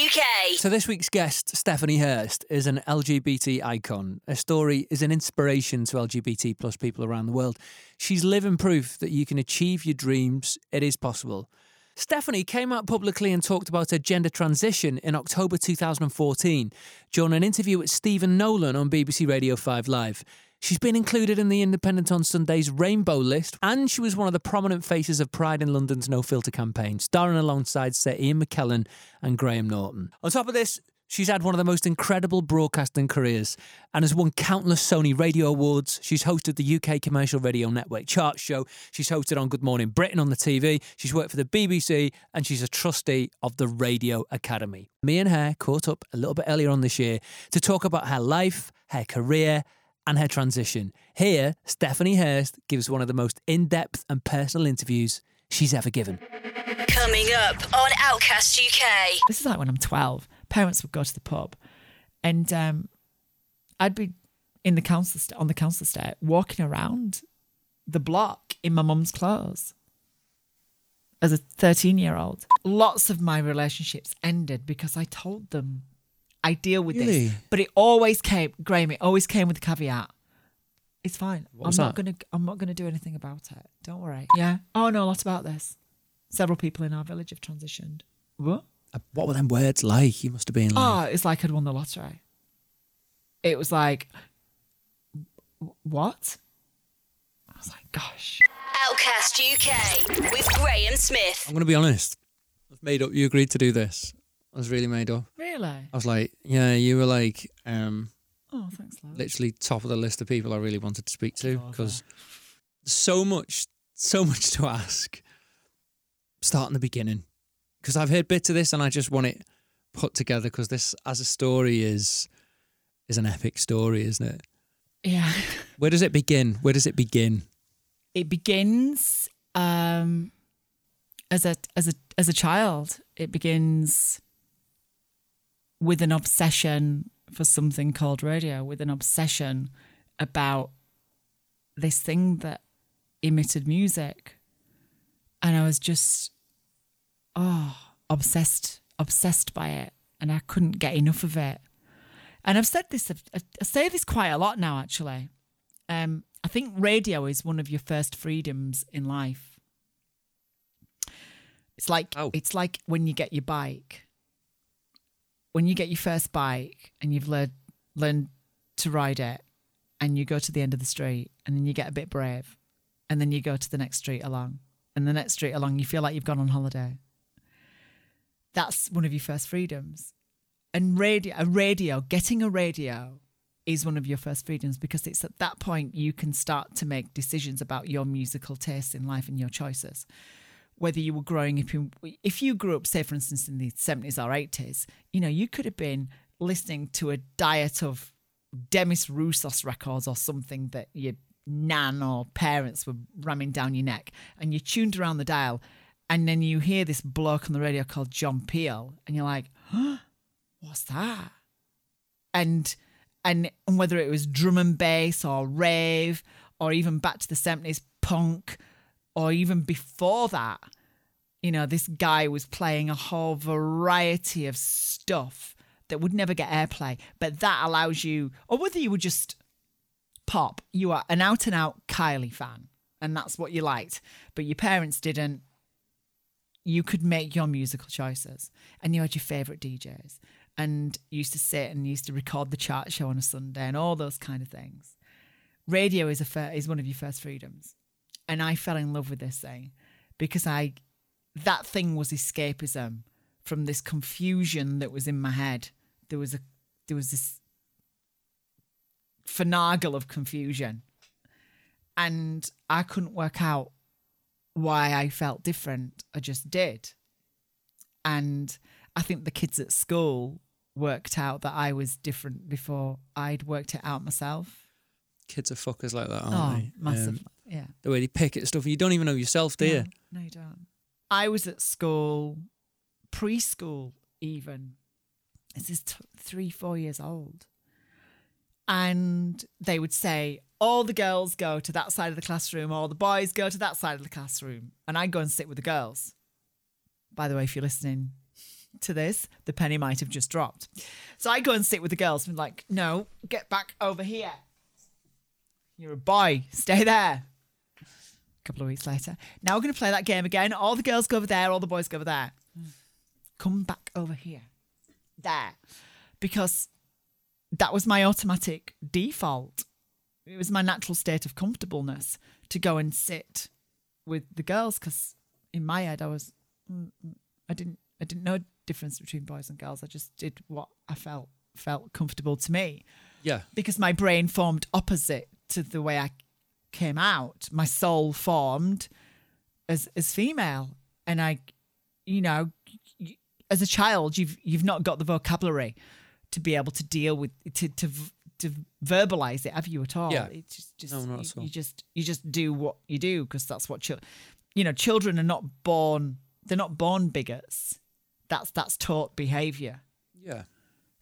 UK. So this week's guest, Stephanie Hirst, is an LGBT icon. Her story is an inspiration to LGBT plus people around the world. She's living proof that you can achieve your dreams. It is possible. Stephanie came out publicly and talked about her gender transition in October 2014 during an interview with Stephen Nolan on BBC Radio 5 Live. She's been included in the Independent on Sunday's Rainbow list, and she was one of the prominent faces of Pride in London's No Filter campaign, starring alongside Sir Ian McKellen and Graham Norton. On top of this, She's had one of the most incredible broadcasting careers and has won countless Sony Radio Awards. She's hosted the UK Commercial Radio Network chart show. She's hosted on Good Morning Britain on the TV. She's worked for the BBC and she's a trustee of the Radio Academy. Me and her caught up a little bit earlier on this year to talk about her life, her career, and her transition. Here, Stephanie Hirst gives one of the most in depth and personal interviews she's ever given. Coming up on Outcast UK. This is like when I'm 12. Parents would go to the pub, and um, I'd be in the council st- on the council estate walking around the block in my mum's clothes as a 13 year old. Lots of my relationships ended because I told them I deal with Really? this, but it always came, Graeme. It always came with a caveat. It's fine. I'm not that? gonna. I'm not gonna do anything about it. Don't worry. Yeah. Oh, I know a lot about this. Several people in our village have transitioned. What? Uh, What were them words like? You must have been like, Oh, it's like I'd won the lottery. It was like, what? I was like, gosh. Outcast UK with Graeme Smith. I'm going to be honest. I was made up. You agreed to do this. I was really made up. Really? I was like, yeah, you were like, um, Oh, thanks, love. literally top of the list of people I really wanted to speak to because so much, so much to ask. Start in the beginning because I've heard bits of this and I just want it put together because this, as a story, is is an epic story, isn't it? Yeah. Where does it begin? Where does it begin? It begins um, as a as a as a child. It begins with an obsession for something called radio, with an obsession about this thing that emitted music. And I was just, oh, obsessed, obsessed by it. And I couldn't get enough of it. And I've said this, I say this quite a lot now, actually. Um, I think radio is one of your first freedoms in life. It's like Oh. it's like when you get your bike. When you get your first bike and you've learned learned to ride it, and you go to the end of the street, and then you get a bit brave, and then you go to the next street along, and the next street along, you feel like you've gone on holiday. That's one of your first freedoms. And radio, a radio, getting a radio is one of your first freedoms because it's at that point you can start to make decisions about your musical tastes in life and your choices. Whether you were growing up in, if you grew up, say, for instance, in the 70s or 80s, you know, you could have been listening to a diet of Demis Roussos records or something that your nan or parents were ramming down your neck, and you tuned around the dial, and then you hear this bloke on the radio called John Peel, and you're like, huh, what's that? And and and whether it was drum and bass or rave or even back to the 70s punk or even before that, you know, this guy was playing a whole variety of stuff that would never get airplay, but that allows you, or whether you were just pop, you are an out and out Kylie fan, and that's what you liked, but your parents didn't. You could make your musical choices, and you had your favorite DJs, and used to sit and used to record the chart show on a Sunday, and all those kind of things. Radio is a fir- is one of your first freedoms, and I fell in love with this thing because I that thing was escapism from this confusion that was in my head. There was a there was this finagle of confusion. And I couldn't work out why I felt different. I just did. And I think the kids at school worked out that I was different before I'd worked it out myself. Kids are fuckers like that, aren't oh, they? massive. Um, yeah. the way they pick at stuff, you don't even know yourself, do you? No, no, you don't. I was at school, preschool even. This is t- three, four years old. And they would say, all the girls go to that side of the classroom, all the boys go to that side of the classroom. And I'd go and sit with the girls. By the way, if you're listening, to this, the penny might have just dropped. So I go and sit with the girls and be like, no, get back over here. You're a boy, stay there. A couple of weeks later, now we're going to play that game again. All the girls go over there, all the boys go over there. Come back over here. There. Because that was my automatic default. It was my natural state of comfortableness to go and sit with the girls because in my head I was mm, mm, I didn't I didn't know difference between boys and girls. I just did what I felt felt comfortable to me Yeah. because my brain formed opposite to the way I came out. My soul formed as as female, and I, you know, as a child, you've you've not got the vocabulary to be able to deal with to to to verbalize it. Have you at all? Yeah. It's just, just No, not you, at all. you just you just do what you do because that's what children. You know, children are not born. They're not born bigots. That's that's taught behavior. Yeah.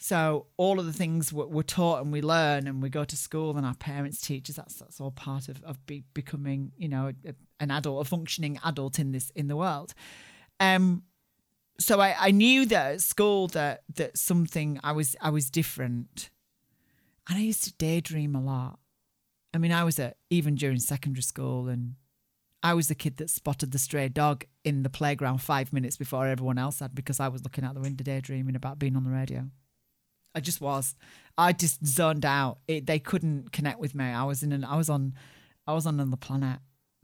So all of the things we're, taught and we learn and we go to school and our parents teach us that's that's all part of of be, becoming you know a, an adult, a functioning adult in this in the world. Um, so I, I knew that at school that that something I was I was different, and I used to daydream a lot. I mean, I was at even during secondary school and. I was the kid that spotted the stray dog in the playground five minutes before everyone else had because I was looking out the window daydreaming about being on the radio. I just was. I just zoned out. It, they couldn't connect with me. I was in an. I was on. I was on another planet,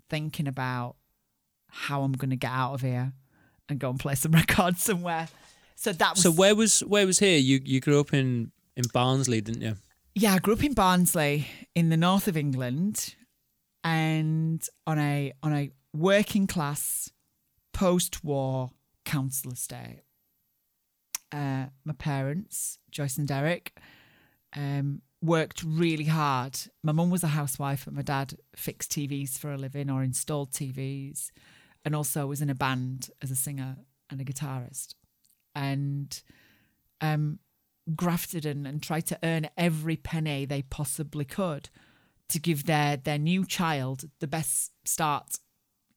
thinking about how I'm going to get out of here and go and play some records somewhere. So that was. So where was where was here? You you grew up in in Barnsley, didn't you? yeah, I grew up in Barnsley in the north of England, and on a on a working class post-war council estate. Uh, my parents, Joyce and Derek, um, worked really hard. My mum was a housewife, and my dad fixed TVs for a living or installed TVs, and also was in a band as a singer and a guitarist, and um, grafted and, and tried to earn every penny they possibly could to give their their new child the best start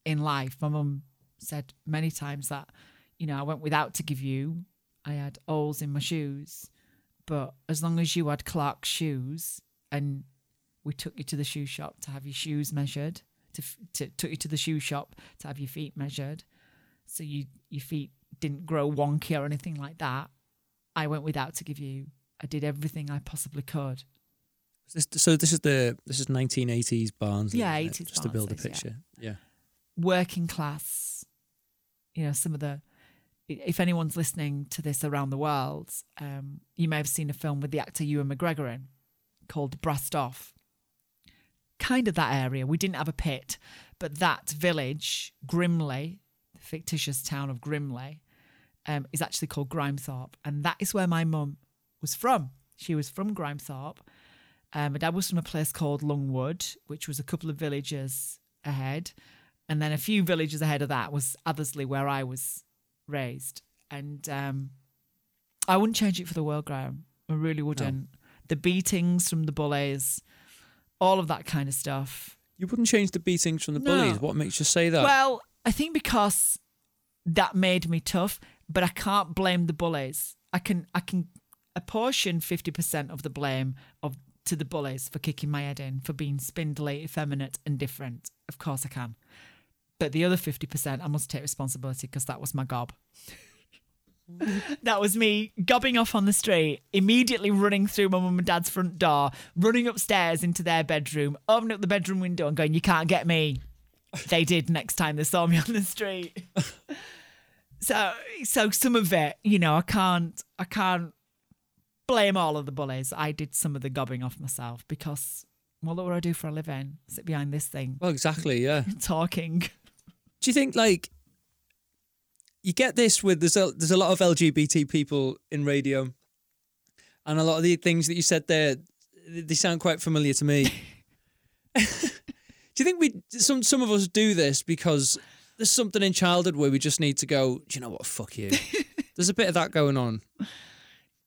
in life. My mum said many times that, you know, I went without to give you. I had holes in my shoes, but as long as you had Clark's shoes and we took you to the shoe shop to have your shoes measured, to, to took you to the shoe shop to have your feet measured, so you your feet didn't grow wonky or anything like that. I went without to give you. I did everything I possibly could. So this is the this is 1980s Barnsley. Yeah, 80s Just to build a Barnsley, yeah. picture. Yeah. working class. You know, some of the. If anyone's listening to this around the world, um, you may have seen a film with the actor Ewan McGregor in called Brassed Off. Kind of that area. We didn't have a pit, but that village, Grimley, the fictitious town of Grimley, um, is actually called Grimethorpe, and that is where my mum was from. She was from Grimethorpe. Um, my dad was from a place called Lundwood, which was a couple of villages ahead. And then a few villages ahead of that was Athersley, where I was raised. And um, I wouldn't change it for the world, Graeme. I really wouldn't. The beatings from the bullies, all of that kind of stuff. You wouldn't change the beatings from the No. bullies. What makes you say that? Well, I think because that made me tough, but I can't blame the bullies. I can I can apportion fifty percent of the blame of to the bullies for kicking my head in, for being spindly, effeminate, and different. Of course I can. But the other fifty percent I must take responsibility because that was my gob. that was me gobbing off on the street, immediately running through my mum and dad's front door, running upstairs into their bedroom, opening up the bedroom window and going, You can't get me they did next time they saw me on the street. so so some of it, you know, I can't I can't blame all of the bullies. I did some of the gobbing off myself because well what would I do for a living? Sit behind this thing well, exactly. Yeah. talking. Do you think like you get this with there's a there's a lot of LGBT people in radio, and a lot of the things that you said there they sound quite familiar to me. do you think we some some of us do this because there's something in childhood where we just need to go? Do you know what? Fuck you. there's a bit of that going on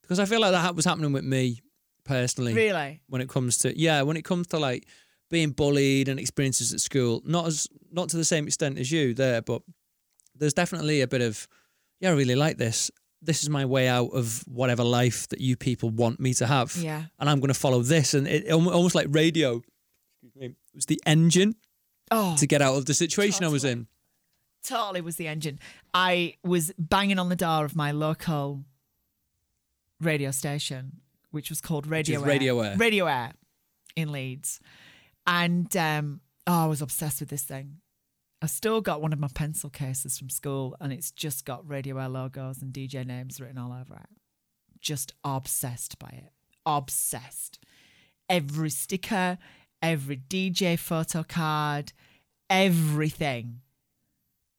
because I feel like that was happening with me personally Really? when it comes to yeah when it comes to like being bullied and experiences at school not as not to the same extent as you there but there's definitely a bit of yeah i really like this this is my way out of whatever life that you people want me to have. Yeah. And I'm going to follow this. And it almost like radio excuse me, it was the engine Oh, to get out of the situation I was in. totally was the engine. I was banging on the door of my local radio station, which was called Radio Aire. Radio Aire. Radio Aire in Leeds. And um, oh, I was obsessed with this thing. I still got one of my pencil cases from school, and it's just got Radio Aire logos and DJ names written all over it. Just obsessed by it. Obsessed. Every sticker, every DJ photo card, everything.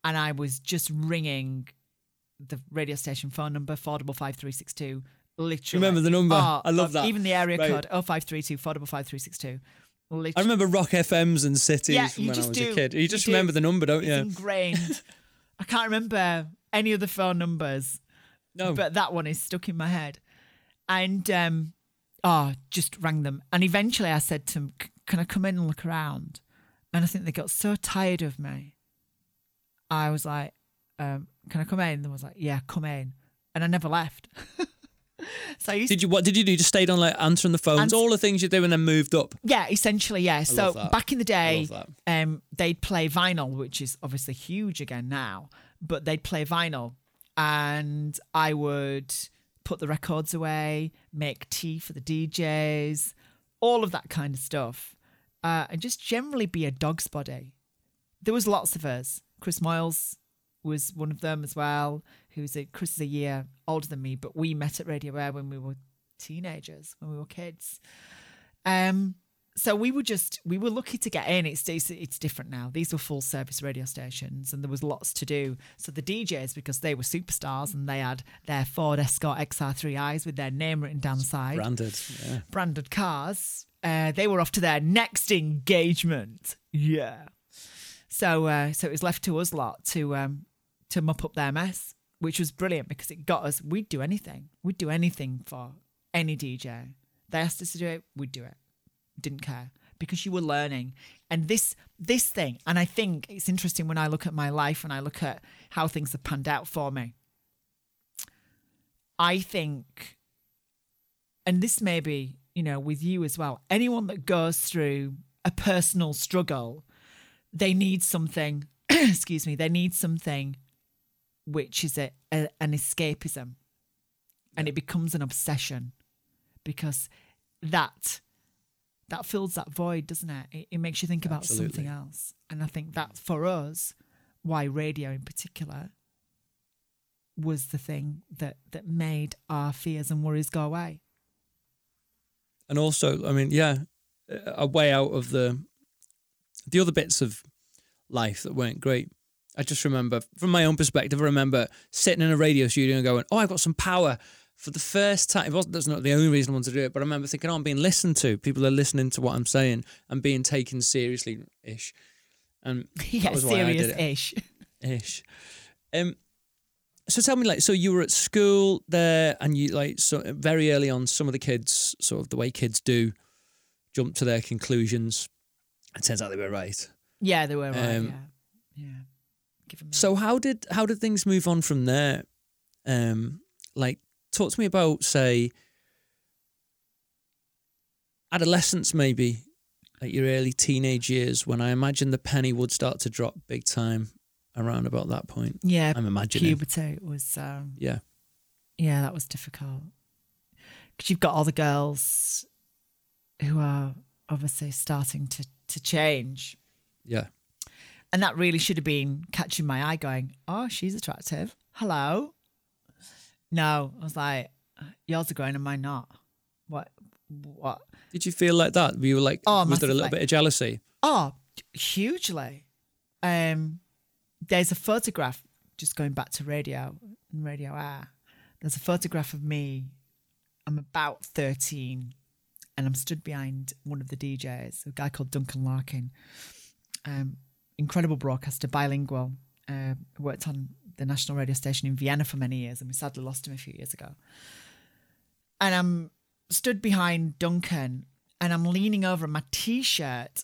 And I was just ringing the radio station phone number, 455 Literally. Remember the number? Oh, I love that. Even the area Right. code, 0532 455 Literally. I remember Rock FMs and cities Yeah, from when I was do. a kid. You You just do. remember the number, don't It's you? ingrained. I can't remember any other phone numbers, No. but that one is stuck in my head. And um, oh, just rang them. And eventually I said to them, Can I come in and look around? And I think they got so tired of me. I was like, um, Can I come in? And they was like, Yeah, come in. And I never left. so I used Did you what did you do? Just stayed on like answering the phones, all the things you do, and then moved up. Yeah, essentially, yeah. so that. back in the day, um, they'd play vinyl, which is obviously huge again now, but they'd play vinyl, and I would put the records away, make tea for the DJs, all of that kind of stuff, uh, and just generally be a dog's body. There was lots of us. Chris Miles was one of them as well. Who's a Chris is a year older than me, but we met at Radio Aire when we were teenagers, when we were kids. Um, so we were just we were lucky to get in. It's, it's different now. These were full service radio stations, and there was lots to do. So the DJs, because they were superstars and they had their Ford Escort XR3Is with their name written down the side, Branded. Yeah. branded cars. Uh, they were off to their next engagement. Yeah. So uh, so it was left to us lot to um, to mop up their mess, which was brilliant because it got us. We'd do anything. We'd do anything for any DJ. They asked us to do it. We'd do it. Didn't care because you were learning. And this this thing, and I think it's interesting when I look at my life and I look at how things have panned out for me. I think and this may be, you know, with you as well. Anyone that goes through a personal struggle, they need something, excuse me, they need something which is a, a an escapism. And it becomes an obsession because that that fills that void, doesn't it? It, it makes you think about Absolutely. something else. And I think that for us why radio in particular was the thing that that made our fears and worries go away. and also i mean yeah a way out of the the other bits of life that weren't great i just remember from my own perspective i remember sitting in a radio studio and going oh i've got some power for the first time it wasn't that's not the only reason i wanted to do it but i remember thinking oh i'm being listened to people are listening to what i'm saying and being taken seriously ish and yeah, that was why I did it. serious-ish. ish. Um, so tell me, like, so you were at school there, and you like so very early on, some of the kids, sort of the way kids do, jump to their conclusions. It turns out they were right. Yeah, they were right. Um, yeah, yeah. Give 'em So how did how did things move on from there? Um, like, talk to me about say adolescence, maybe like your early teenage years, when I imagine the penny would start to drop big time around about that point. yeah, I'm imagining. puberty was um, Yeah. yeah, that was difficult because you've got all the girls who are obviously starting to to change, Yeah. And that really should have been catching my eye, going, "Oh, she's attractive." Hello. No, I was like, "Yours are growing and mine not." What? What? Did you feel like that? You were like, Oh, was there a little bit of jealousy? Oh, hugely. Um, there's a photograph, just going back to radio and radio aire. There's a photograph of me. I'm about 13 and I'm stood behind one of the DJs, a guy called Duncan Larkin. Um, incredible broadcaster, bilingual. Uh, worked on the national radio station in Vienna for many years and we sadly lost him a few years ago. And I'm stood behind Duncan and I'm leaning over my t-shirt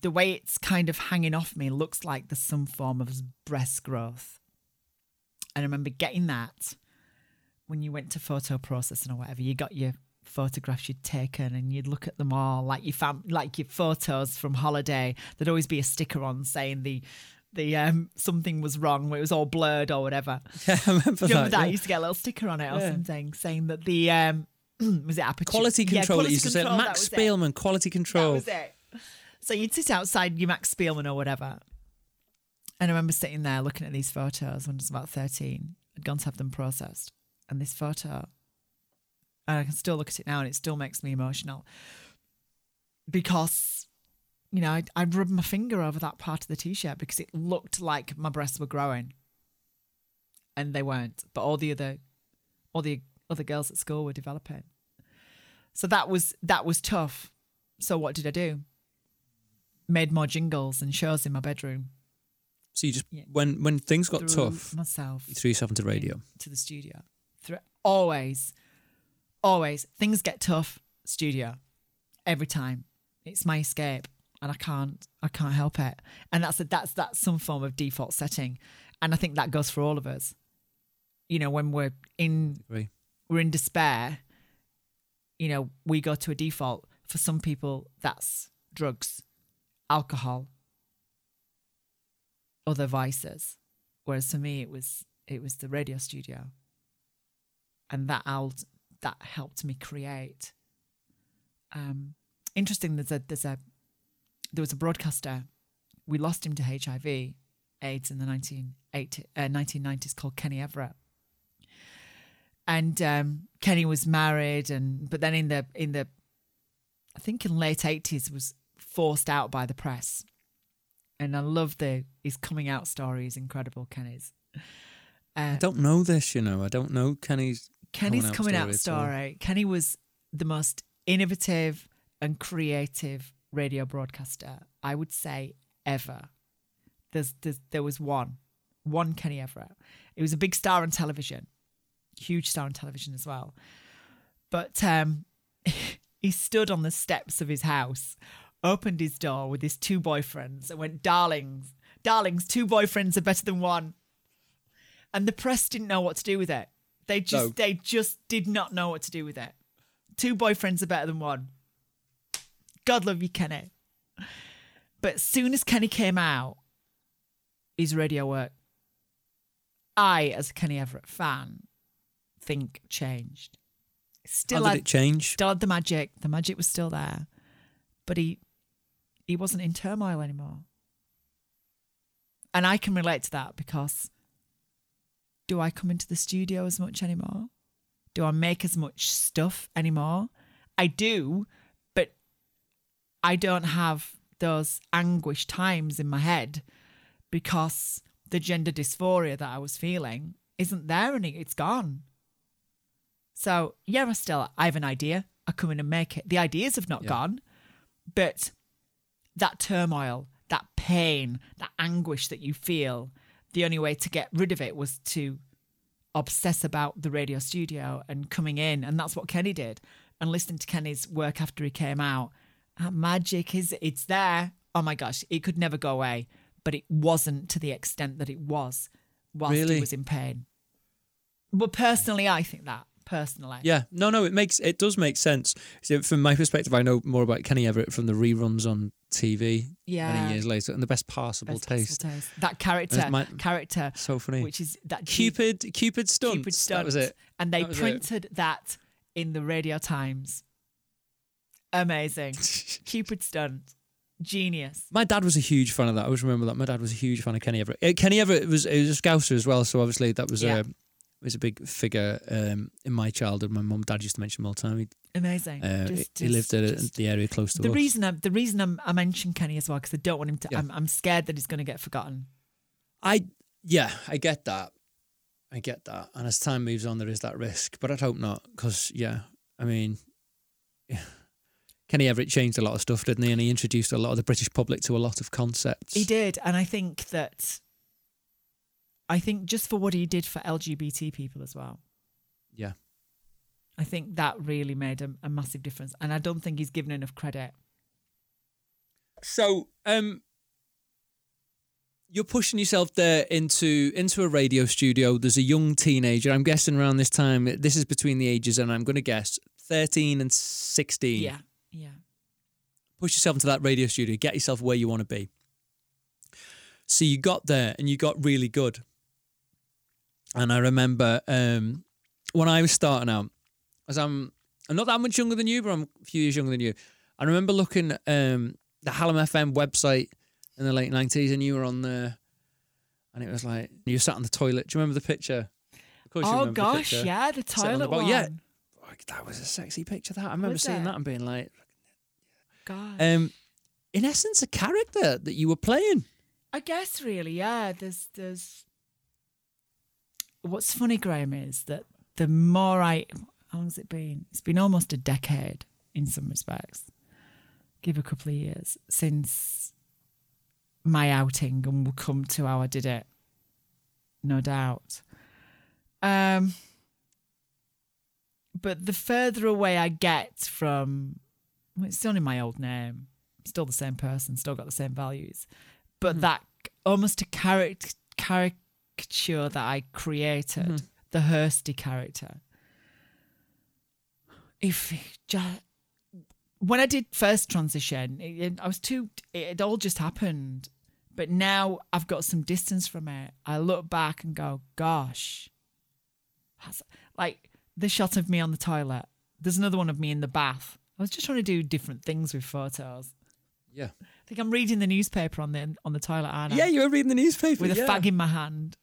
the way it's kind of hanging off me looks like there's some form of breast growth. And I remember getting that when you went to photo processing or whatever, you got your photographs you'd taken and you'd look at them all like your fam like your photos from holiday. There'd always be a sticker on saying the the um something was wrong it was all blurred or whatever. Yeah, I remember remember that. that? I yeah. used to get a little sticker on it or Yeah. something saying that the um was it aperture Quality Yeah, control, it quality used to say. Max was it. Spielmann, quality That control. was it. So you'd sit outside your Max Spielmann or whatever. And I remember sitting there looking at these photos when I was about 13. I'd gone to have them processed. And this photo, and I can still look at it now and it still makes me emotional. Because, you know, I'd, I'd rub my finger over that part of the t shirt because it looked like my breasts were growing. And they weren't. But all the other all the other girls at school were developing. So that was that was tough. So what did I do? Made more jingles and shows in my bedroom. So you just Yeah. when when things got Threw tough, myself you threw yourself into radio. to the studio. Through always, always things get tough. Studio, every time. It's my escape, and I can't I can't help it. And that's a, that's that's some form of default setting, and I think that goes for all of us. You know, when we're in we're in despair, you know, we go to a default. For some people, that's drugs, alcohol, other vices. Whereas for me, it was it was the radio studio, and that out that helped me create. Um, interesting. There's a there's a there was a broadcaster. We lost him to HIV AIDS in the 1980, uh, 1990s called Kenny Everett and um, Kenny was married, and but then in the in the, I think in late eighties was forced out by the press, and I love the his coming out story is incredible. Kenny's, I uh, don't know this, you know. I don't know Kenny's. Kenny's coming out story at story. Kenny was the most innovative and creative radio broadcaster I would say ever. There's, there's there was one, one Kenny Everett. It was a big star on television, huge star on television as well. But um, he stood on the steps of his house, opened his door with his two boyfriends, and went, "Darlings, darlings, two boyfriends are better than one." And the press didn't know what to do with it. They just No. they just did not know what to do with it. Two boyfriends are better than one. God love you, Kenny. But as soon as Kenny came out, his radio work, I, as a Kenny Everett fan, think changed. Still oh, How had, did it change? still had the magic. The magic was still there, but he he wasn't in turmoil anymore. And I can relate to that because do I come into the studio as much anymore? Do I make as much stuff anymore? I do, but I don't have those anguish times in my head because the gender dysphoria that I was feeling isn't there any it's gone. So yeah, I still I have an idea. I come in and make it. The ideas have not Yeah. gone, but that turmoil, that pain, that anguish that you feel, the only way to get rid of it was to obsess about the radio studio and coming in. And that's what Kenny did. And listening to Kenny's work after he came out, that magic is it's there. Oh my gosh, it could never go away. But it wasn't to the extent that it was whilst Really? he was in pain. But personally, I think that. Personally. Yeah, no, no, it makes it does make sense. So from my perspective, I know more about Kenny Everett from the reruns on TV Yeah. many years later, and the best passable Best taste. possible taste. That character, my- character, So funny. which is that Cupid, Cupid stunts. Cupid stunt. That was it. And they That was it. printed that in the Radio Times. Amazing. Cupid stunt. Genius. My dad was a huge fan of that. I always remember that. My dad was a huge fan of Kenny Everett. Uh, Kenny Everett was, was a Scouser as well, so obviously that was Yeah. a was a big figure um, in my childhood. My mum dad used to mention him all the time. He, Amazing. uh, Just- he lived just- at just- the area close to the us. reason I, the reason I'm, I mention Kenny as well because I don't want him to. Yeah. I'm, I'm scared that he's going to get forgotten. I yeah, I get that. I get that. And as time moves on, there is that risk, but I'd hope not. Because yeah, I mean, yeah. Kenny Everett changed a lot of stuff, didn't he? And he introduced a lot of the British public to a lot of concepts. He did, and I think that. I think just for what he did for LGBT people as well. Yeah. I think that really made a, a massive difference, and I don't think he's given enough credit. So, um, you're pushing yourself there into into a radio studio. There's a young teenager. I'm guessing around this time. This is between the ages, and I'm going to guess 13 and 16. Yeah, yeah. Push yourself into that radio studio. Get yourself where you want to be. So you got there, and you got really good. And I remember um, when I was starting out, as I'm I'm not that much younger than you, but I'm a few years younger than you. I remember looking um, the Hallam FM website in the late nineties, and you were on there, and it was like you sat on the toilet. Do you remember the picture? Of course you Oh remember the gosh, picture. yeah, the the toilet boat. one. Yeah. Like, that was a sexy picture. That I remember Was seeing it? that and being like, God. um, in essence, a character that you were playing. I guess really, yeah. There's there's what's funny, Graeme, is that the more I how long's it been? It's been almost a decade in some respects. Give a couple of years since my outing and we'll come to how I did it. No doubt. Um but the further away I get from well, it's still in my old name. Still the same person, still got the same values but that almost a charac- caricature that I created, mm-hmm. the Hirsty character. If just, when I did first transition, it, I was too. It, it all just happened, but now I've got some distance from it. I look back and go, "Gosh," that's, like the shot of me on the toilet. There's another one of me in the bath. I was just trying to do different things with photos. Yeah. I think I'm reading the newspaper on the on the toilet, aren't I? Yeah, you were reading the newspaper with a fag in my hand.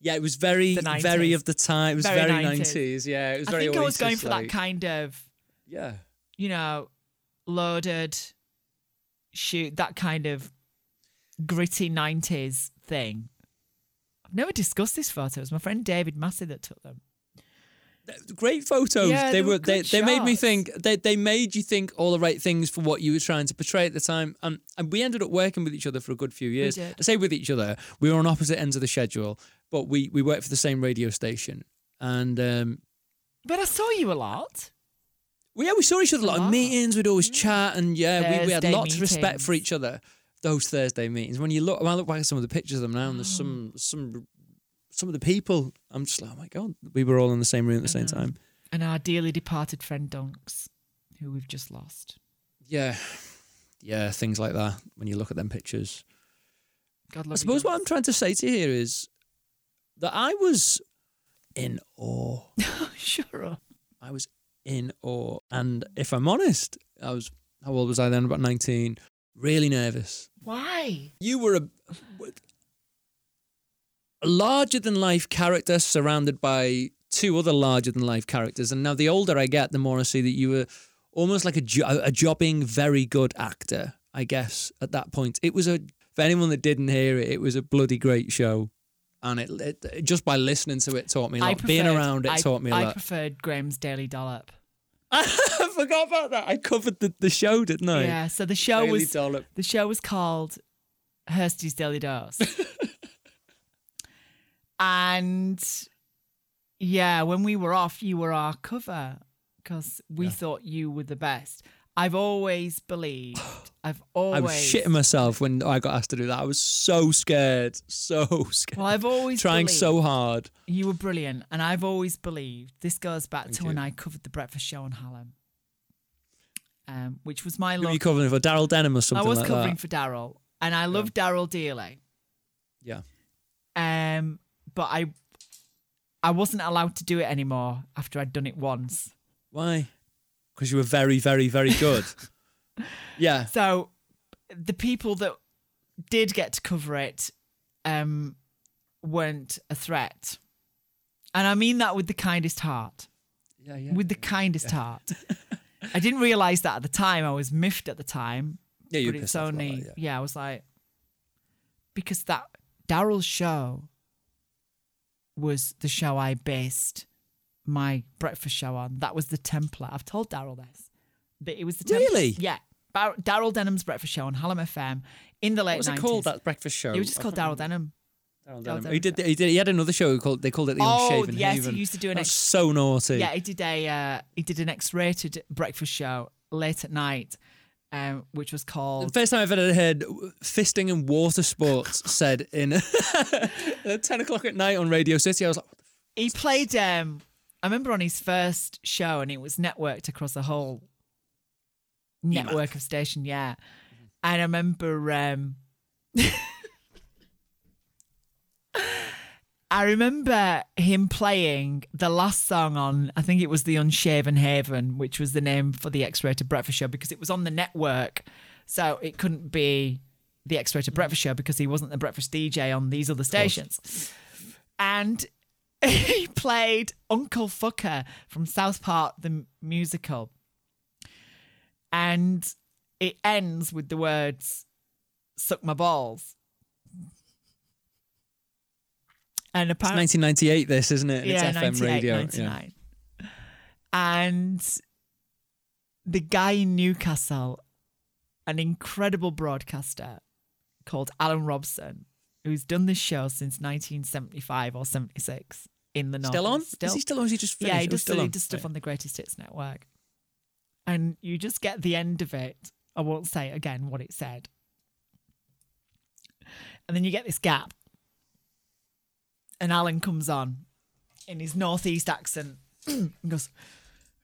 Yeah, it was very, very of the time. It was Very very 90s. nineties. Yeah, it was I very. think I was going Oasis, for like- that kind of, Yeah. you know, loaded shoot, that kind of gritty 90s thing. I've never discussed these photos. My friend David Massey that took them. Great photos. Yeah, they they were they, they made me think they they made you think all the right things for what you were trying to portray at the time. And and we ended up working with each other for a good few years. I say with each other, we were on opposite ends of the schedule, but we we worked for the same radio station. And um But I saw you a lot. well, yeah, we saw each other a lot in meetings. We'd always chat, and yeah, we, we had lots of respect for each other. Those Thursday meetings. When you look, when I look back at some of the pictures of them now, and there's some some some of the people. I'm just like, oh my god, we were all in the same room at the same time. And our dearly departed friend Donks, who we've just lost. Yeah, yeah, things like that. When you look at them pictures, God I love you, suppose what I'm trying to say to you here is that I was in awe. sure. I was in awe, and if I'm honest, I was how old was I then? About 19. Really nervous. Why? You were a larger than life character surrounded by two other larger than life characters. And now, the older I get, the more I see that you were almost like a, jo- a jobbing, very good actor, I guess, at that point. It was a, for anyone that didn't hear it, it was a bloody great show. And it, it just by listening to it taught me a lot. Being around it I, taught me a I lot. I preferred Graeme's Daily Dollop. I forgot about that. I covered the, the show, didn't I? Yeah, so the show Daily was Dollop. the show was called Hirsty's Daily Dose. and yeah, when we were off, you were our cover because we Yeah. thought you were the best. I've always believed. I've always. I was shitting myself when I got asked to do that. I was so scared, so scared. Well, I've always trying so hard. You were brilliant, and I've always believed. This goes back Thank to you. when I covered the breakfast show on Hallam, um, which was my Who were love. you covering for Daryl Denham or something I was like covering that? for Daryl, and I love Daryl dearly. Yeah. Um, but I, I wasn't allowed to do it anymore after I'd done it once. Why? Because you were very, very, very good. yeah. So, the people that did get to cover it, um, weren't a threat, and I mean that with the kindest heart. Yeah, yeah. with the kindest heart. I didn't realize that at the time. I was miffed at the time. yeah, you but it's pissed off about only that, yeah. I was like because that Daryl's show was the show I based my breakfast show on. That was the template. I've told Daryl this. But it was the template. Really? Yeah. Bar- Daryl Denham's breakfast show on Hallam FM in the What late was it 90s. called? That breakfast show. It was just I called Daryl Denham. Daryl Daryl Denham. He did. He did. He had another show called. They called it the Oh, Unshaven yes, Haven. he used to do an ex- so naughty. Yeah, he did a uh, he did an X-rated breakfast show late at night, um, which was The called first time I've ever heard fisting and water sports said in at 10 o'clock at night on Radio City. I was like, he played um I remember on his first show and it was networked across a whole network of station, yeah. And I remember um I remember him playing the last song on I think it was the Unshaven Haven, which was the name for the X-rated breakfast show because it was on the network. So it couldn't be the X-rated breakfast show because he wasn't the breakfast DJ on these other stations. And he played Uncle Fucker from South Park the musical. And it ends with the words suck my balls. And it's 1998, this, isn't it? And yeah, it's FM radio. 99. And the guy in Newcastle, an incredible broadcaster called Alan Robson, who's done this show since 1975 or 76 in the Yeah. Still on? Still, Is he still on? Is he just finished? yeah, he Oh, does, still still, he does stuff Right. on the Greatest Hits Network. And you just get the end of it. I won't say again what it said. And then you get this gap. And Alan comes on in his northeast accent and goes,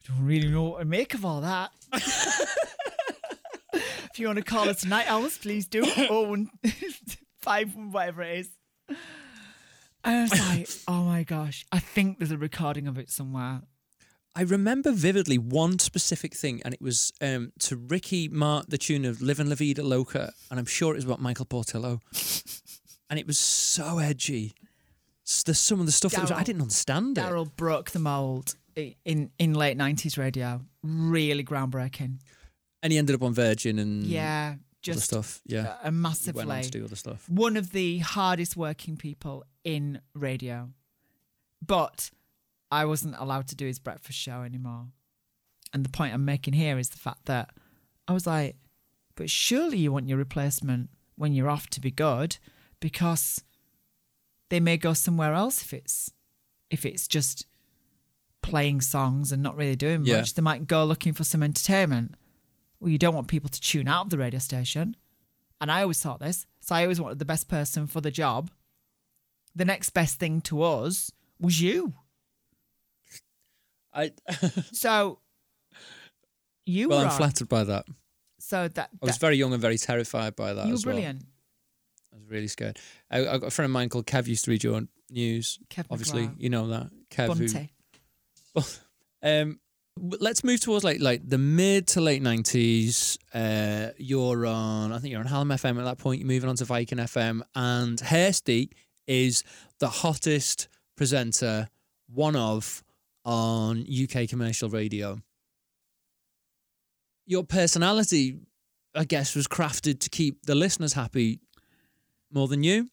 I don't really know what to make of all that. if you want to call us tonight hours, please do. Oh, one, five, whatever it is. I was like, oh my gosh. I think there's a recording of it somewhere. I remember vividly one specific thing, and it was um, to Ricky Mart, the tune of Live and La Vida Loca, and I'm sure it was about Michael Portillo. and it was so edgy. There's some of the stuff that was, I didn't understand it. Daryl broke the mold in in late nineties radio. Really groundbreaking. And he ended up on Virgin and Yeah, just stuff. Yeah. a He went on to do other stuff. one of the hardest working people in radio. But I wasn't allowed to do his breakfast show anymore. And the point I'm making here is the fact that I was like, but surely you want your replacement when you're off to be good because they may go somewhere else if it's if it's just playing songs and not really doing much. They might go looking for some entertainment. Well, you don't want people to tune out of the radio station. And I always thought this. So I always wanted the best person for the job. The next best thing to us was you. I So you well, were I'm flattered by that. So that, I was very young and very terrified by that you were as well. I was really scared. I, I got a friend of mine called Kev used to read your news. Kev Obviously, McGrath. you know that Kev. who- Bunty. Um, let's move towards like like the mid to late nineties. Uh, you're on, I think you're on Hallam FM at that point. You're moving on to Viking FM, and Hirsty is the hottest presenter, one of on UK commercial radio. Your personality, I guess, was crafted to keep the listeners happy more than you.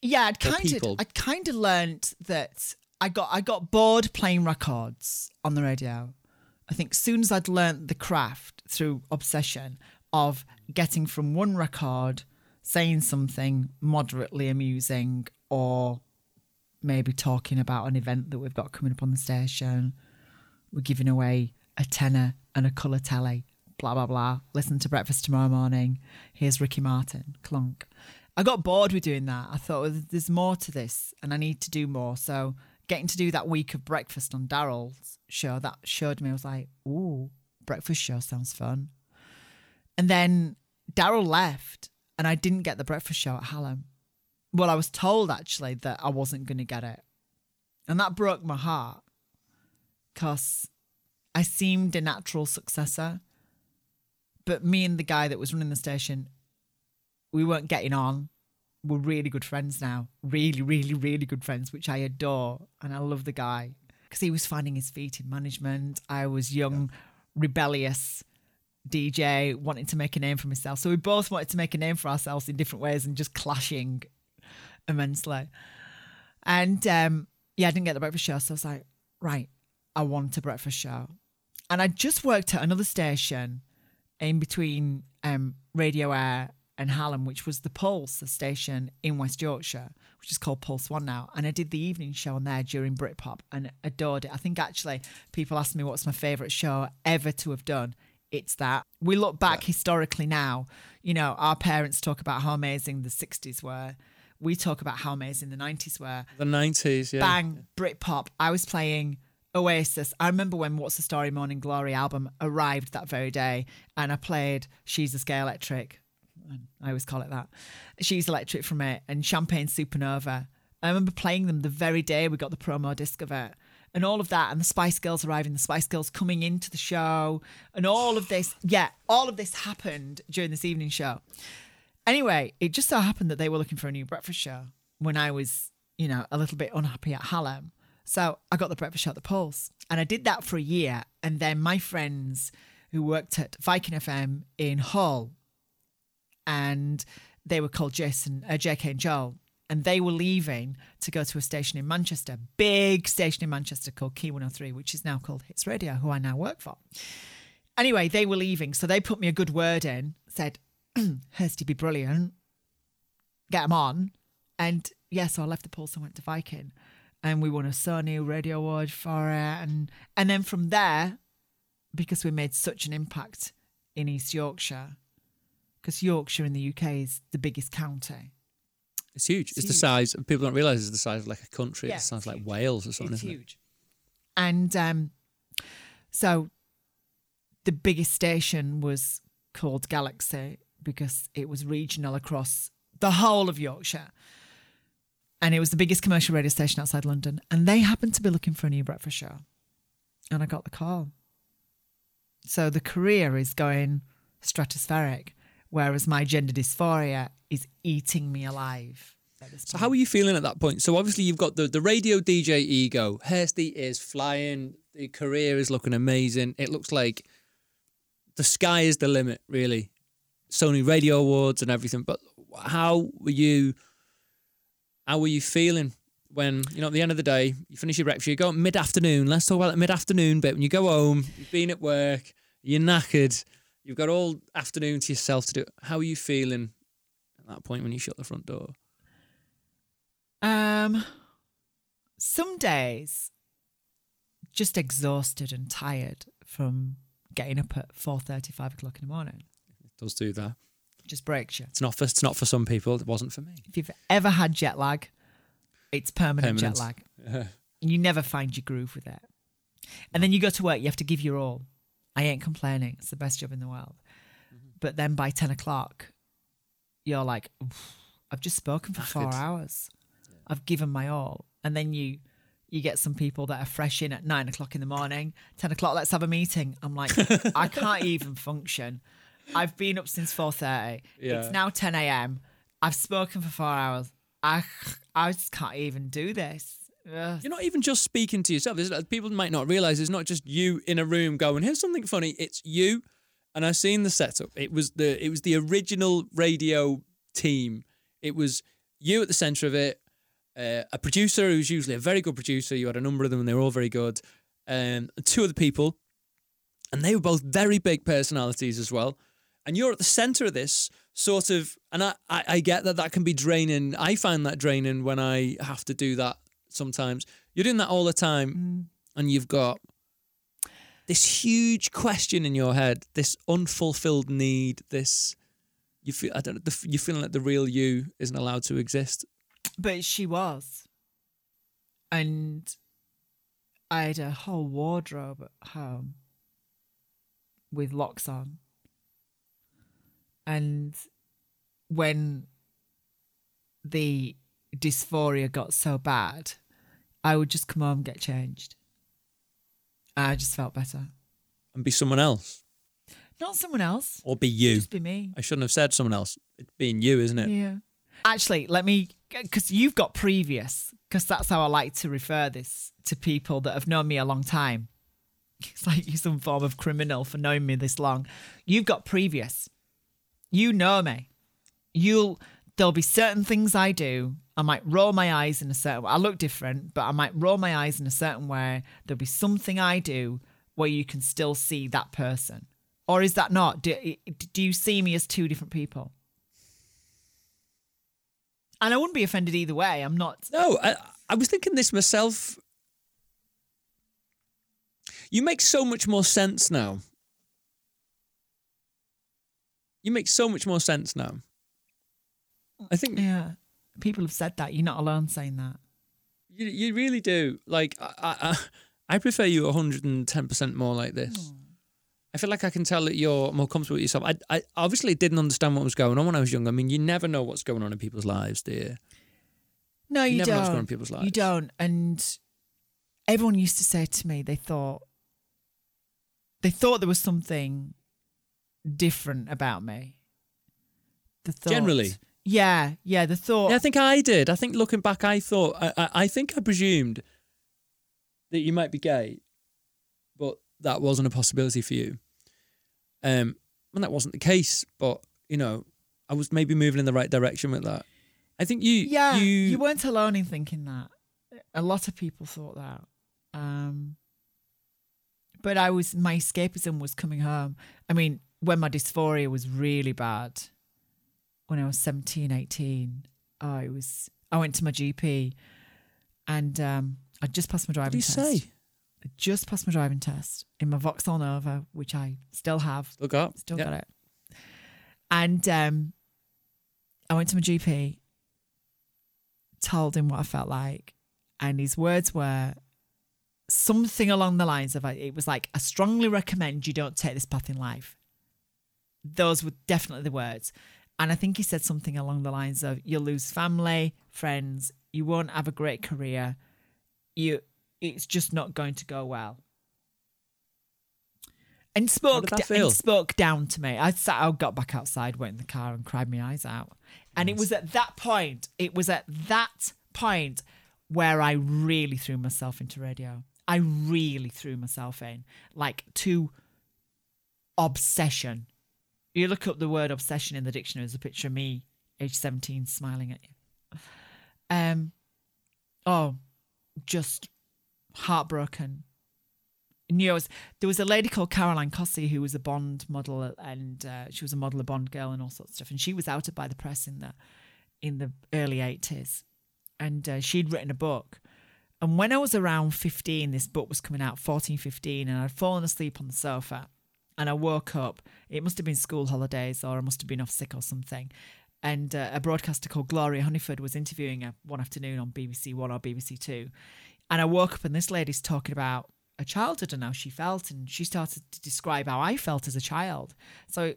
Yeah, I'd kind of. I kind of learnt that I got I got bored playing records on the radio. I think soon as I'd learnt the craft through obsession of getting from one record, saying something moderately amusing or maybe talking about an event that we've got coming up on the station. We're giving away a tenner and a colour telly, blah, blah, blah. Listen to breakfast tomorrow morning. Here's Ricky Martin, clunk. I got bored with doing that. I thought well, there's more to this and I need to do more. So getting to do that week of breakfast on Daryl's show, that showed me, I was like, ooh, breakfast show sounds fun. And then Daryl left and I didn't get the breakfast show at Hallam. Well, I was told actually that I wasn't going to get it. And that broke my heart because I seemed a natural successor. But me and the guy that was running the station, we weren't getting on. We're really good friends now. Really, really, really good friends, which I adore. And I love the guy because he was finding his feet in management. I was young, rebellious DJ, wanting to make a name for myself. So we both wanted to make a name for ourselves in different ways and just clashing immensely. And um, yeah, I didn't get the breakfast show. So I was like, right, I want a breakfast show. And I just worked at another station in between um, Radio Aire and Hallam, which was the Pulse, station in West Yorkshire, which is called Pulse One now. And I did the evening show on there during Britpop and adored it. I think actually people ask me what's my favourite show ever to have done. it's that. We look back historically now, you know, our parents talk about how amazing the 60s were. We talk about how amazing the 90s were. The nineties, yeah. Bang, Britpop. I was playing Oasis. I remember when What's the Story Morning Glory album arrived that very day, and I played She's a Scale Electric. I always call it that. She's Electric from it, and Champagne Supernova. I remember playing them the very day we got the promo disc of it. And all of that, and the Spice Girls arriving, the Spice Girls coming into the show, and all of this. Yeah, all of this happened during this evening show. Anyway, it just so happened that they were looking for a new breakfast show when I was, you know, a little bit unhappy at Hallam. So I got the breakfast show at the Pulse. And I did that for a year. And then my friends who worked at Viking FM in Hull, and they were called Jason, uh, JK and Joel, and they were leaving to go to a station in Manchester, big station in Manchester called Key 103, which is now called Hits Radio, who I now work for. Anyway, they were leaving, so they put me a good word in, said, Hirsty be brilliant, get them on. And yeah, so I left the Pulse and went to Viking, and we won a Sony Radio Award for it. And, and then from there, because we made such an impact in East Yorkshire, because Yorkshire in the UK is the biggest county. It's huge. It's, It's the huge. size. People don't realize it's the size of like a country. Yeah, it sounds like. Wales or something, it's huge. And um, so the biggest station was called Galaxy because it was regional across the whole of Yorkshire. And it was the biggest commercial radio station outside London. And they happened to be looking for a new breakfast show. And I got the call. So the career is going stratospheric, whereas my gender dysphoria is eating me alive. So how are you feeling at that point? So obviously you've got the, the radio DJ ego. Hirsty is flying. The career is looking amazing. It looks like the sky is the limit, really. Sony Radio Awards and everything. But how were you? How were you feeling when you know at the end of the day you finish your breakfast? You go mid afternoon. Let's talk about the mid afternoon bit. When you go home, you've been at work, you're knackered, you've got all afternoon to yourself to do. it. How are you feeling at that point when you shut the front door? Um, some days just exhausted and tired from getting up at four thirty, five o'clock in the morning. It does do that. Just breaks you. It's not for it's not for some people. It wasn't for me. If you've ever had jet lag, it's permanent, jet Permanent. lag. You never find your groove with it. And then you go to work, you have to give your all. I ain't complaining. It's the best job in the world. Mm-hmm. But then by 10 o'clock, you're like, I've just spoken for four hours. I've given my all. And then you you get some people that are fresh in at nine o'clock in the morning, 10 o'clock, let's have a meeting. I'm like, I can't even function. I've been up since 4.30. Yeah. It's now 10 a.m. I've spoken for four hours. I, I just can't even do this. Ugh. You're not even just speaking to yourself. There's, people might not realize it's not just you in a room going, "Here's something funny." It's you, and I've seen the setup. It was the it was the original radio team. It was you at the center of it. Uh, a producer who's usually a very good producer. You had a number of them, and they were all very good. Um, two other people, and they were both very big personalities as well. And you're at the center of this sort of, and I, I, I get that that can be draining. I find that draining when I have to do that sometimes. You're doing that all the time, mm. and you've got this huge question in your head, this unfulfilled need, this you feel I don't know, the, you're feeling like the real you isn't allowed to exist. But she was. And I had a whole wardrobe at home with locks on. And when the dysphoria got so bad, I would just come home and get changed. I just felt better. And be someone else, Not someone else, or be you. just be me. I shouldn't have said someone else. It's being you, isn't it? Yeah. Actually, let me, because you've got previous, because that's how I like to refer this to people that have known me a long time. It's like you're some form of criminal for knowing me this long. You've got previous. You know me. You'll, there'll be certain things I do. I might roll my eyes in a certain way. I look different, but I might roll my eyes in a certain way. There'll be something I do where you can still see that person. Or is that not? Do, do you see me as two different people? And I wouldn't be offended either way. I'm not. No, I, I was thinking this myself. You make so much more sense now you make so much more sense now. I think Yeah. People have said that. You're not alone saying that. you, you really do. Like I, I, I prefer you 110% more like this. Hmm. I feel like I can tell that you're more comfortable with yourself. I, I obviously didn't understand what was going on when I was young. I mean, you never know what's going on in people's lives, do you? No, You you, never know what's don't. going on in people's lives. You don't. And everyone used to say to me, they thought they thought there was something different about me. The thought, Generally? Yeah, yeah. The thought, Yeah, I think I did. I think looking back, I thought I, I, I think I presumed that you might be gay, but that wasn't a possibility for you. Um, and that wasn't the case. But you know, I was maybe moving in the right direction with that. I think you, yeah, you, you, weren't alone in thinking that. A lot of people thought that. Um, but I was my escapism was coming home. I mean, when my dysphoria was really bad, when I was 17, 18, oh, it was. I went to my GP, and um, I just passed my What driving test. say? I just passed my driving test in my Vauxhall Nova, which I still have. Look up. Still Yeah. got it. And um, I went to my GP, told him what I felt like, and his words were something along the lines of it was like, I strongly recommend you don't take this path in life. Those were definitely the words. And I think he said something along the lines of you'll lose family, friends, you won't have a great career, you it's just not going to go well. And spoke did that da- feel? and spoke down to me. I sat I got back outside, went in the car and cried my eyes out. And it was at that point, it was at that point where I really threw myself into radio. I really threw myself in, like to obsession. You look up the word obsession in the dictionary, there's a picture of me, age 17, smiling at you. Um, oh, just heartbroken. Knew was, there was a lady called Caroline Cossey who was a Bond model, and uh, she was a model, a Bond girl, and all sorts of stuff. And she was outed by the press in the in the early eighties, and uh, she'd written a book. And when I was around 15, this book was coming out, 14, 15, and I'd fallen asleep on the sofa. And I woke up, it must have been school holidays or I must have been off sick or something. And uh, a broadcaster called Gloria Hunniford was interviewing her one afternoon on BBC One or BBC Two. And I woke up and this lady's talking about her childhood and how she felt. And she started to describe how I felt as a child. So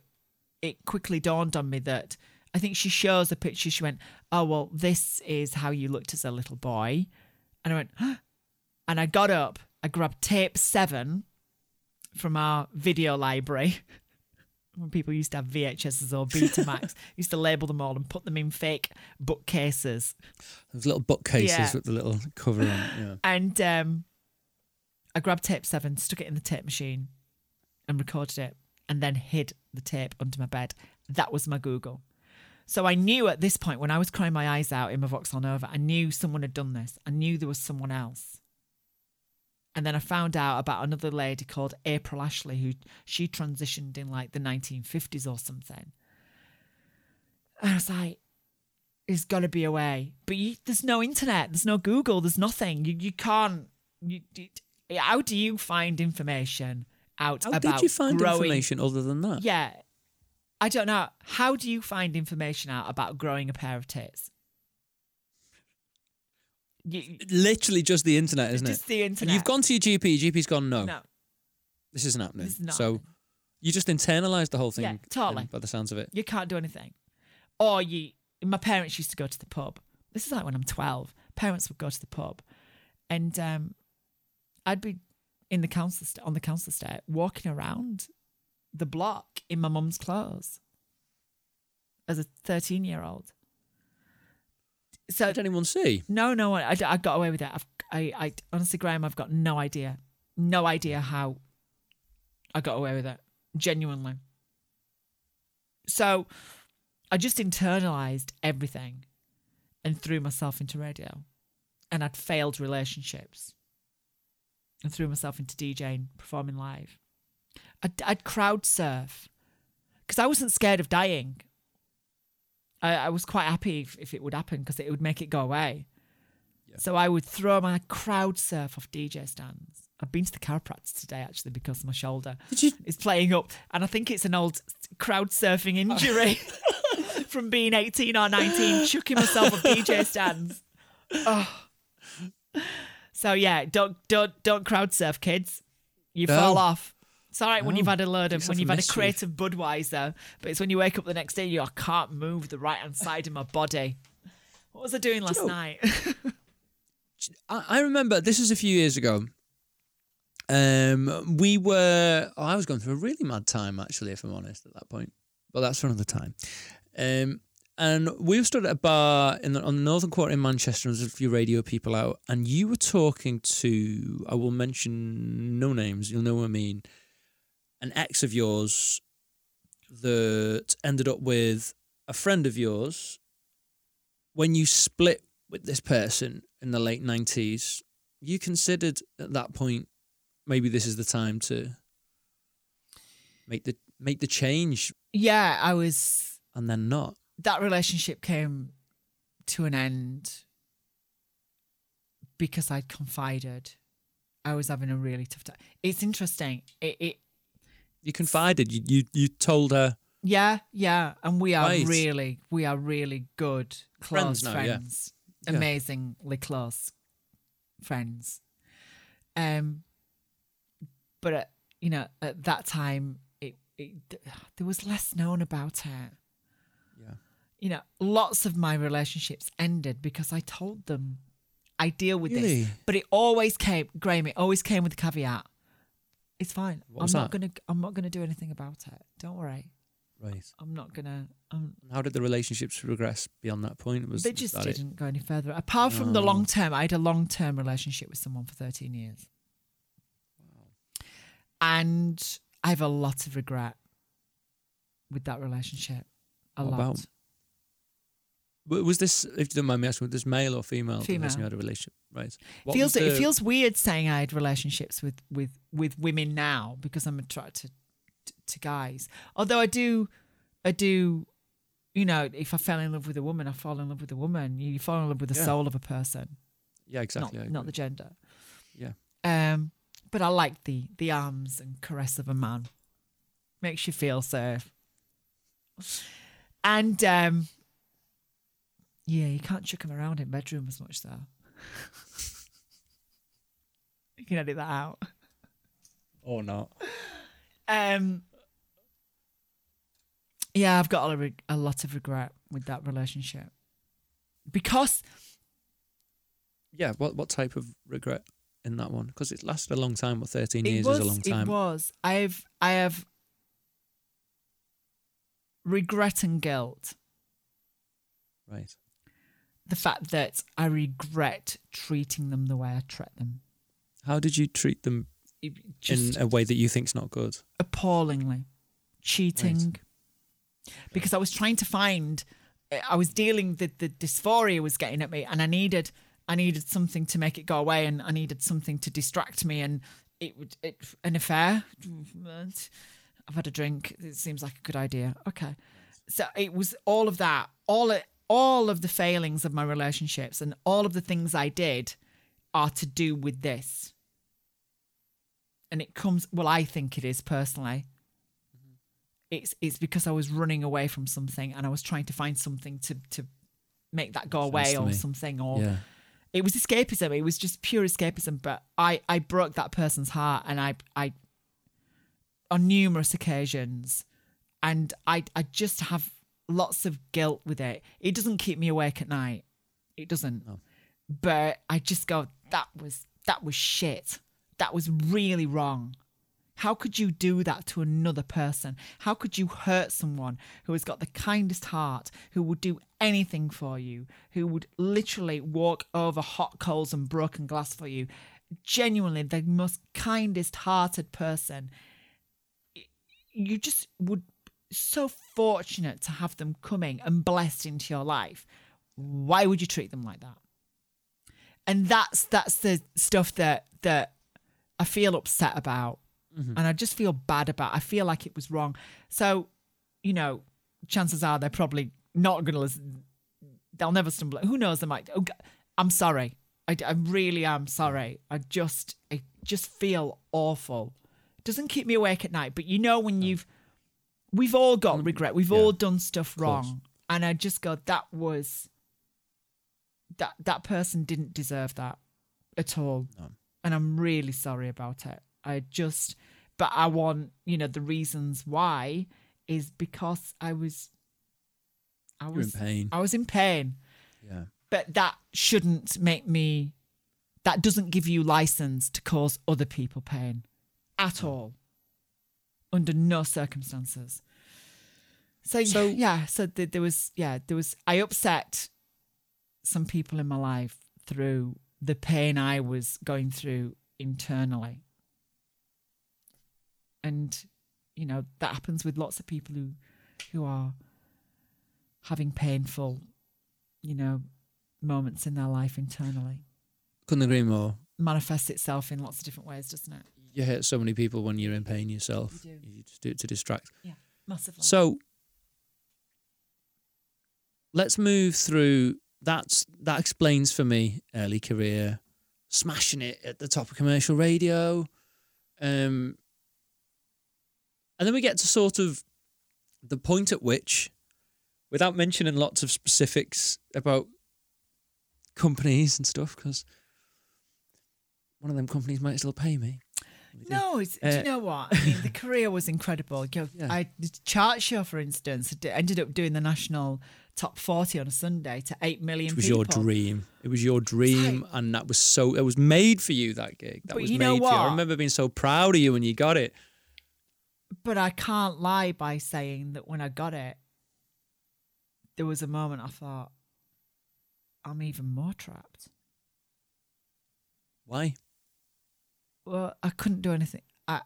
it quickly dawned on me that I think she shows a picture. She went, Oh, well, this is how you looked as a little boy. And I went, huh? and I got up, I grabbed tape seven from our video library. When people used to have VHSs or Betamax, used to label them all and put them in fake bookcases. Those little bookcases Yeah. with the little cover on. Yeah. And um, I grabbed tape seven, stuck it in the tape machine, and recorded it, and then hid the tape under my bed. That was my Google. So I knew at this point, when I was crying my eyes out in my Vauxhall Nova, I knew someone had done this. I knew there was someone else. And then I found out about another lady called April Ashley, who she transitioned in like the 1950s or something. And I was like, there's got to be a way. But you, there's no internet, there's no Google, there's nothing. You, you can't. You, it- how do you find information out How about How did you find growing? information other than that? Yeah. I don't know. How do you find information out about growing a pair of tits? You, Literally just the internet, isn't just it? the internet. you've gone to your GP. Your GP's gone, no, No, this isn't happening. This is not so happening. you just internalised the whole thing. Yeah, totally. um, by the sounds of it. you can't do anything. Or you. My parents used to go to the pub. This is like when I'm 12. Parents would go to the pub, and um, I'd be in the council st- on the council estate walking around the block in my mum's clothes as a 13 year old. So Did anyone see? No, no, I, I got away with it. I've, I, I, honestly, Graeme, I've got no idea, no idea how I got away with it. Genuinely. So, I just internalized everything, and threw myself into radio, and I'd failed relationships, and threw myself into DJing, performing live. I'd, I'd crowd surf because I wasn't scared of dying. I, I was quite happy if, if it would happen because it would make it go away. So I would throw my crowd surf off DJ stands. I've been to the chiropractor today actually because my shoulder you? is playing up, and I think it's an old crowd surfing injury from being 18 or 19, chucking myself off DJ stands. Oh. So yeah, don't don't don't crowd surf, kids. You No. fall off. It's all right when you've had a load of when you've had a crate of Budweiser, but it's when you wake up the next day you I can't move the right hand side of my body. What was I doing last know- night? I, I remember this was a few years ago. Um, we were. Oh, I was going through a really mad time, actually, if I'm honest, at that point. But that's for another time. Um, and we were stood at a bar in the, on the Northern Quarter in Manchester. and There was a few radio people out, and you were talking to. I will mention no names. You'll know what I mean. An ex of yours that ended up with a friend of yours. When you split with this person in the late nineties, you considered at that point maybe this is the time to make the make the change yeah, I was and then not. that relationship came to an end because I'd confided. I was having a really tough time. It's interesting. It, it You confided. You you, you told her. yeah, yeah, and we are Right. really, we are really good, close Friends now, yeah. friends, Yeah. amazingly close friends. Um, but at, you know, at that time, it, it there was less known about it. Yeah. you know, lots of my relationships ended because I told them I deal with Really? this. But it always came, Graeme, it always came with the caveat. It's fine. What I'm not that? gonna I'm not gonna do anything about it. Don't worry. Right. I'm not gonna um How did the relationships progress beyond that point? Was they was just it? didn't go any further. Apart from the long term, I had a long term relationship with someone for 13 years. Wow. And I have a lot of regret with that relationship. A What lot. about? Was this, if you don't mind me asking, was this male or female? the Female. you had a relationship, right? What feels was it feels weird saying I had relationships with with with women now because I'm attracted to, to guys. Although I do, I do, you know, if I fell in love with a woman, I fall in love with a woman. You fall in love with the Yeah. soul of a person, Yeah, exactly. Not not the gender. Yeah. Um, but I like the the arms and caress of a man. Makes you feel safe. And um, yeah, you can't chuck him around in bedroom as much though. you can edit that out. Or not. Um, yeah, I've got a, reg- a lot of regret with that relationship because Yeah, what what type of regret in that one? Because it lasted a long time. What thirteen years was is a long time. it was I've I have regret and guilt. Right. The fact that I regret treating them the way I treat them, How did you treat them just in a way that you think's not good? appallingly. Cheating. Because I was trying to find I was dealing the the dysphoria was getting at me and I needed I needed something to make it go away and I needed something to distract me and it would it, an affair? I've had a drink. It seems like a good idea. Okay. So it was all of that. All it, all of the failings of my relationships and all of the things I did are to do with this. And it comes well i think it is personally. It's it's because i was running away from something and i was trying to find something to to make that go Sense away or something or Yeah. it was escapism. It was just pure escapism but i i broke that person's heart and i i on numerous occasions and i i just have lots of guilt with it it doesn't keep me awake at night it doesn't No. but i just go that was that was shit that was really wrong how could you do that to another person? How could you hurt someone who has got the kindest heart, who would do anything for you, who would literally walk over hot coals and broken glass for you? Genuinely, the most kindest hearted person. You just would so fortunate to have them coming and blessed into your life. Why would you treat them like that? And that's that's the stuff that that I feel upset about mm-hmm. and I just feel bad about. I feel like it was wrong. So, you know, chances are they're probably not going to listen. They'll never stumble. Who knows? They might. Oh, I'm sorry. I, I really am sorry. I just, I, just feel awful. It doesn't keep me awake at night, but you know when you've we've all got regret. We've Mm. Yeah. all done stuff wrong. And I just go, that was that that person didn't deserve that at all. No. And I'm really sorry about it. I just but I want, you know, the reasons why is because I was I You're in was pain. I was in pain. Yeah. But that shouldn't make me that doesn't give you license to cause other people pain at all. Under no circumstances. So, So- yeah, so th- there was yeah, there was I upset some people in my life through the pain I was going through internally. And you know, that happens with lots of people who who are having painful, you know, moments in their life internally. Couldn't agree more. Manifests itself in lots of different ways, doesn't it? You hurt so many people when you're in pain yourself. You. You just do it to distract. Yeah, massively. So let's move through. That's that explains for me early career, smashing it at the top of commercial radio, um, and then we get to sort of the point at which, without mentioning lots of specifics about companies and stuff, because one of them companies might still pay me. No, it's, do Uh, you know what? I mean, the career was incredible. You know, Yeah. I the chart show, for instance, ended up doing the national top forty on a Sunday to eight million It was people. your dream. It was your dream, and that was so. It was made for you. That gig. That But was you made know for you. I remember being so proud of you when you got it. But I can't lie by saying that when I got it, there was a moment I thought, I'm even more trapped. Why? Well, I couldn't do anything. I,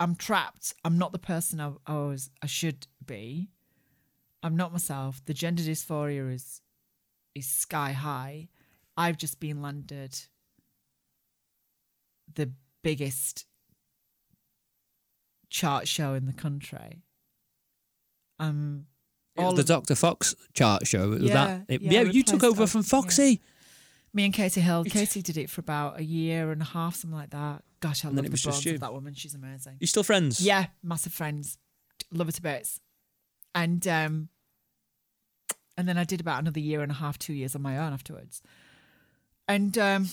I'm trapped. I'm not the person I, I was. I should be. I'm not myself. The gender dysphoria is is sky high. I've just been landed the biggest chart show in the country. Um, all the Dr. Fox chart show. Yeah, that. It- yeah, yeah, you took over Fox, from yeah. Foxy. me and Katy Hill. Katie did it for about a year and a half, something like that. Gosh, I And love then it the was just you. of that woman. She's amazing. You still friends? Yeah, massive friends. Love her to bits. And um and then I did about another year and a half, two years on my own afterwards. And um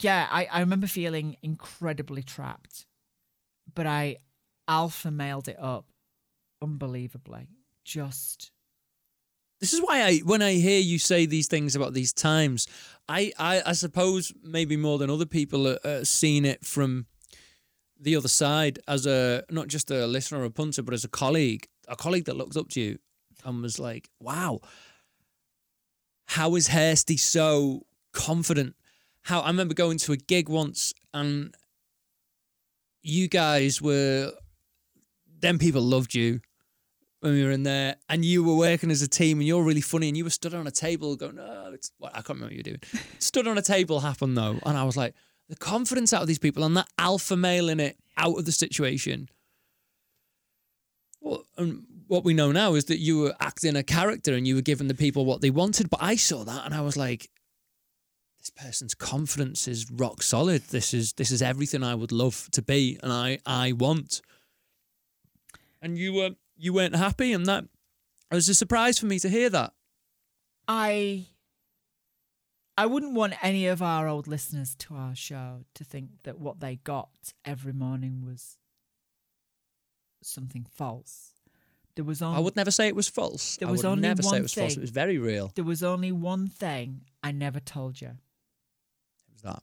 yeah, I, I remember feeling incredibly trapped. But I alpha mailed it up unbelievably. Just This is why I, when I hear you say these things about these times, I, I, I suppose maybe more than other people uh, uh, are, are seeing it from the other side as a not just a listener or a punter, but as a colleague, a colleague that looked up to you and was like, "Wow, how is Hirsty so confident?" How I remember going to a gig once and you guys were, then people loved you when we were in there, and you were working as a team, and you're really funny, and you were stood on a table going, "No, it's what I can't remember what you were doing." stood on a table happened though, and I was like, the confidence out of these people and that alpha male in it out of the situation. Well, and what we know now is that you were acting a character and you were giving the people what they wanted. But I saw that and I was like, this person's confidence is rock solid. This is this is everything I would love to be and I I want. And you were you weren't happy, and that it was a surprise for me to hear that. I I wouldn't want any of our old listeners to our show to think that what they got every morning was something false. There was only I would never say it was false. There I was would only never say it was false. It was very real. there was only one thing I never told you. It was that.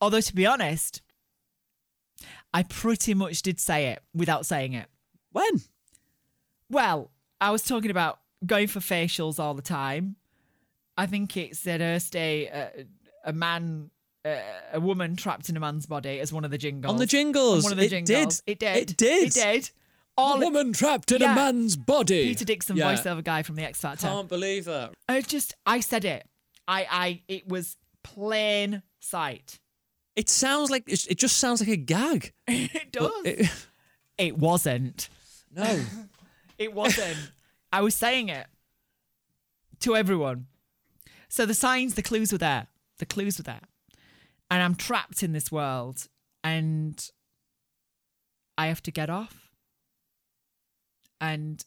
Although to be honest, I pretty much did say it without saying it. When? Well, I was talking about going for facials all the time. I think it's at Earth Day, uh, a man, uh, a woman trapped in a man's body as one of the jingles. On the jingles. On one of the it jingles. did. It did. It did. It did. All a woman trapped in Yeah. a man's body. Peter Dickson, Yeah. voiceover guy from the X Factor. I can't believe that. I just, I said it. I, I, it was plain sight. It sounds like it it just sounds like a gag. it does. It- it wasn't. no. It wasn't. I was saying it to everyone. So the signs, the clues were there. The clues were there. and I'm trapped in this world and I have to get off. And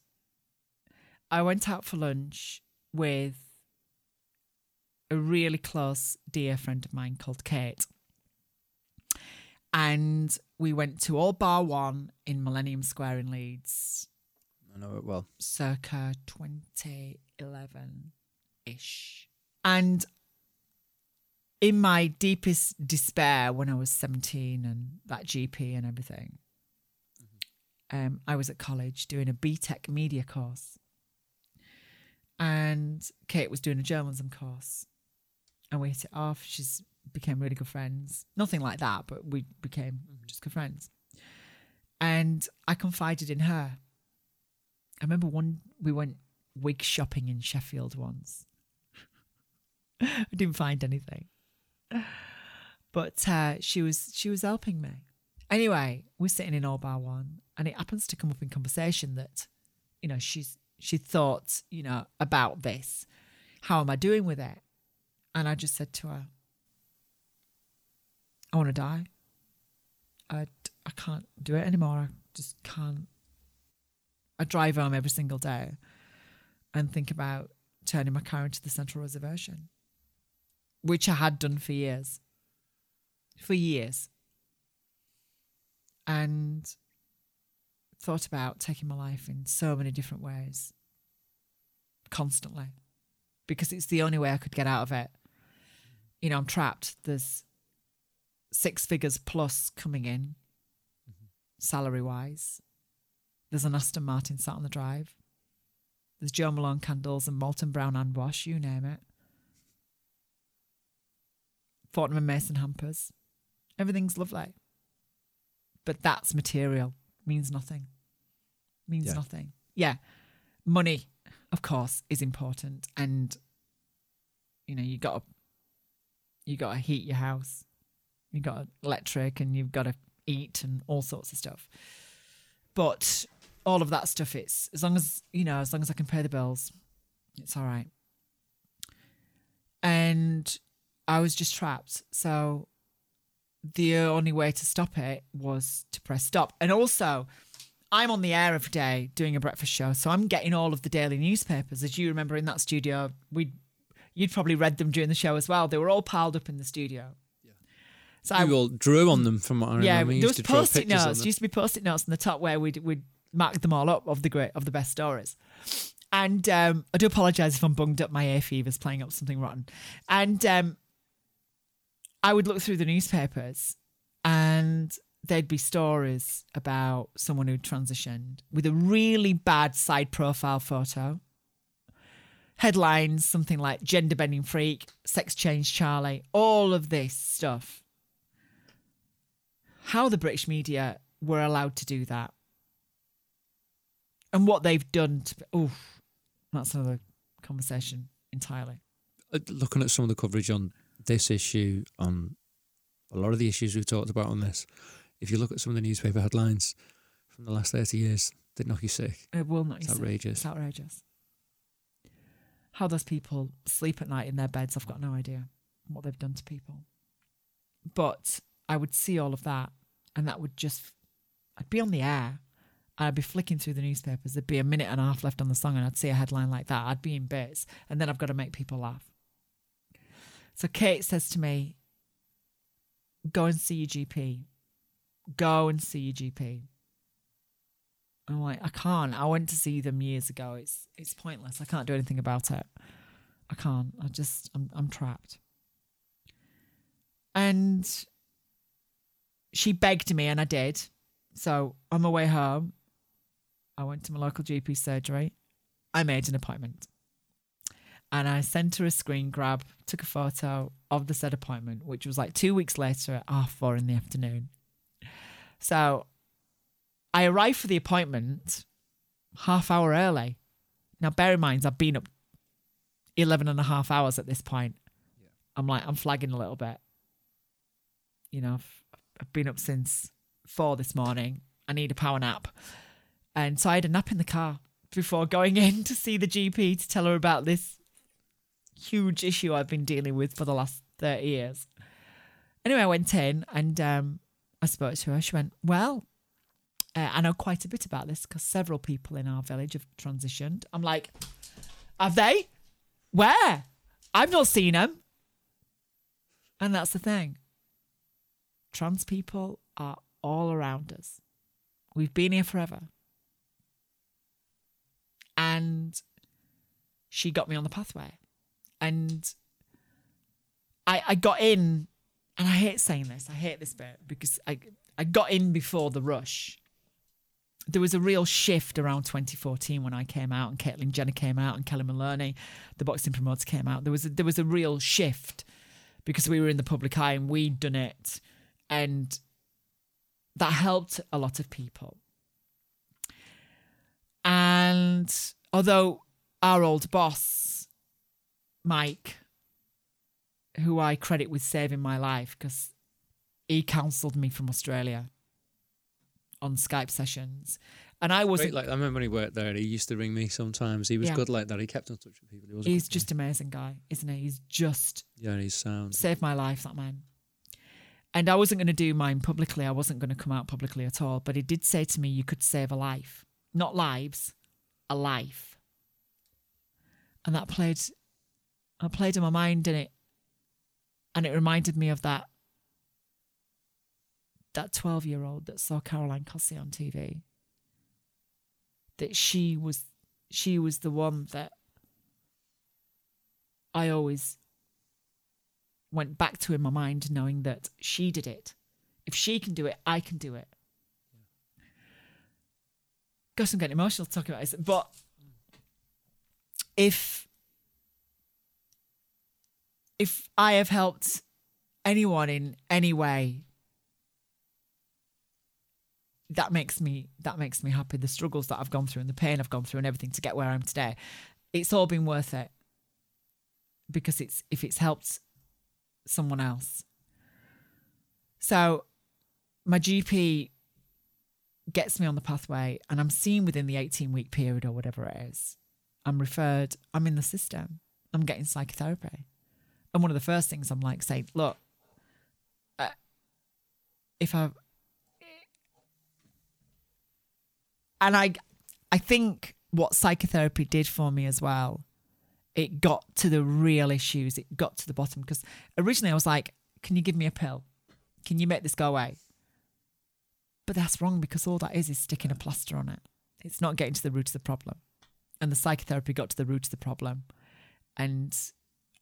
I went out for lunch with a really close, dear friend of mine called Kate. And we went to All Bar One in Millennium Square in Leeds, I know it well. circa 2011 ish. And in my deepest despair when I was 17 and that GP and everything, um, I was at college doing a BTEC media course. And Kate was doing a journalism course. And we hit it off. She's became really good friends. Nothing like that, but we became just good friends. And I confided in her. I remember one we went wig shopping in Sheffield once. I didn't find anything, but uh, she was she was helping me. Anyway, we're sitting in All Bar One, and it happens to come up in conversation that, you know, she's she thought, you know, about this. How am I doing with it? And I just said to her, I want to die. I, I can't do it anymore. I just can't. I drive home every single day and think about turning my car into the central reservation, which I had done for years. For years. And thought about taking my life in so many different ways, constantly, because it's the only way I could get out of it. You know, I'm trapped. There's six figures plus coming in, mm-hmm. salary wise. There's an Aston Martin sat on the drive. There's Jo Malone candles and Molton Brown hand wash, you name it. Fortnum and Mason hampers. Everything's lovely. But that's material. Means nothing. Means Yeah. nothing. Yeah. Money, of course, is important. And you know, you gotta you gotta heat your house. You got electric and you've got to eat and all sorts of stuff. But all of that stuff, it's as long as you know, as long as I can pay the bills, it's all right. And I was just trapped. So the only way to stop it was to press stop. And also, I'm on the air every day doing a breakfast show, so I'm getting all of the daily newspapers. As you remember in that studio, we you'd probably read them during the show as well. They were all piled up in the studio. Yeah. So I, You all drew on them from what I remember. yeah, We there was post-it notes. Used to be post-it notes on the top where we'd we'd mark them all up of the great of the best stories. And um, I do apologise if I'm bunged up. My hay fever's playing up something rotten. And um, I would look through the newspapers, and there'd be stories about someone who transitioned with a really bad side profile photo. Headlines, something like gender bending freak, sex change Charlie, all of this stuff how the British media were allowed to do that and what they've done to oh that's another conversation entirely. Uh, looking at some of the coverage on this issue, on a lot of the issues we've talked about on this, if you look at some of the newspaper headlines from the last 30 years, they knock you sick. it will not It's you outrageous. it's outrageous. How those people sleep at night in their beds i've got no idea what they've done to people. But i would see all of that and that would just i'd be on the air I'd be flicking through the newspapers. There'd be a minute and a half left on the song, and I'd see a headline like that. I'd be in bits, and then I've got to make people laugh. So Kate says to me, "Go and see your GP. Go and see your GP." I'm like, I can't. I went to see them years ago. It's it's pointless. I can't do anything about it. I can't. I just I'm I'm trapped. And she begged me, and I did. So on my way home, I went to my local GP surgery. I made an appointment. And I sent her a screen grab, took a photo of the said appointment, which was like two weeks later at half four in the afternoon. So I arrived for the appointment half hour early. Now, bear in mind, I've been up 11 and a half hours at this point. I'm like, I'm flagging a little bit. You know, I've, I've been up since four this morning. I need a power nap. And so I had a nap in the car before going in to see the GP to tell her about this huge issue I've been dealing with for the last 30 years. anyway, I went in and um, I spoke to her. She went, Well, uh, I know quite a bit about this because several people in our village have transitioned. I'm like, Have they? Where? I've not seen them. And that's the thing. Trans people are all around us. We've been here forever. And she got me on the pathway. And I I got in and I hate saying this. I hate this bit because I I got in before the rush. There was a real shift around 2014 when I came out and Caitlyn Jenner came out and Kellie Maloney, the boxing promoter, came out. There was a, there was a real shift because we were in the public eye and we'd done it, and that helped a lot of people. And although our old boss, Mike, who I credit with saving my life because he counselled me from Australia on Skype sessions. And I wasn't. Like I remember when he worked there, he used to ring me sometimes. He was Yeah. good like that. He kept in touch with people. He was he's just amazing guy, isn't he? He's just yeah, he's sound. saved my life, that man. And I wasn't going to do mine publicly. I wasn't going to come out publicly at all. But he did say to me, you could save a life. Not lives, life. And that played, I played in my mind, and it, and it reminded me of that, that 12 year old that saw Caroline Cossey on TV. That she was, she was the one that I always went back to in my mind knowing that she did it. If she can do it, I can do it. Gosh, I'm getting emotional talking about this. But if if I have helped anyone in any way, that makes me that makes me happy. The struggles that I've gone through and the pain I've gone through and everything to get where I am today, it's all been worth it. Because it's if it's helped someone else. So my GP gets me on the pathway and I'm seen within the 18 week period or whatever it is. I'm referred, I'm in the system, I'm getting psychotherapy. And one of the first things I'm like saying, look, uh, if I, and I, I think what psychotherapy did for me as well it got to the real issues. It got to the bottom because originally I was like, can you give me a pill? Can you make this go away? But that's wrong because all that is is sticking a plaster on it. It's not getting to the root of the problem. And the psychotherapy got to the root of the problem. And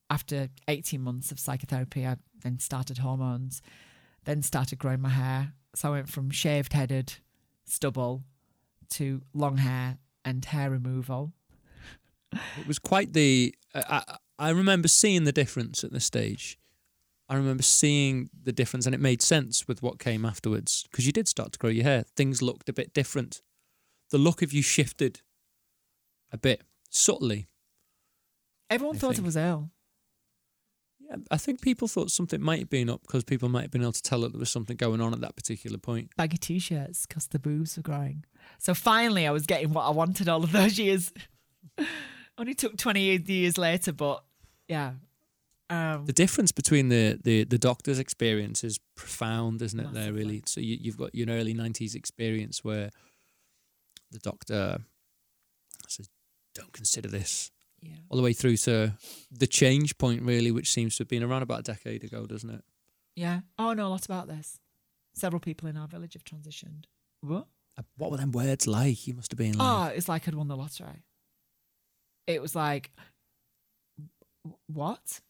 after 18 months of psychotherapy, I then started hormones, then started growing my hair. So I went from shaved headed stubble to long hair and hair removal. It was quite the. I, I I remember seeing the difference at the stage. I remember seeing the difference, and it made sense with what came afterwards because you did start to grow your hair. Things looked a bit different. The look of you shifted a bit subtly. Everyone I thought think. it was ill. Yeah, I think people thought something might have been up because people might have been able to tell that there was something going on at that particular point. baggy t-shirts because the boobs were growing. So finally, I was getting what I wanted all of those years. Only took twenty years later, but yeah. Um, The difference between the, the, the doctor's experience is profound, isn't it? There, really. So you, you've got your early '90s experience where the doctor says, "Don't consider this," yeah. all the way through to the change point, really, which seems to have been around about a decade ago, doesn't it? Yeah. Oh, I know a lot about this. Several people in our village have transitioned. What? Uh, What were them words like? You must have been like, Oh, it's like I'd won the lottery. It was like, what?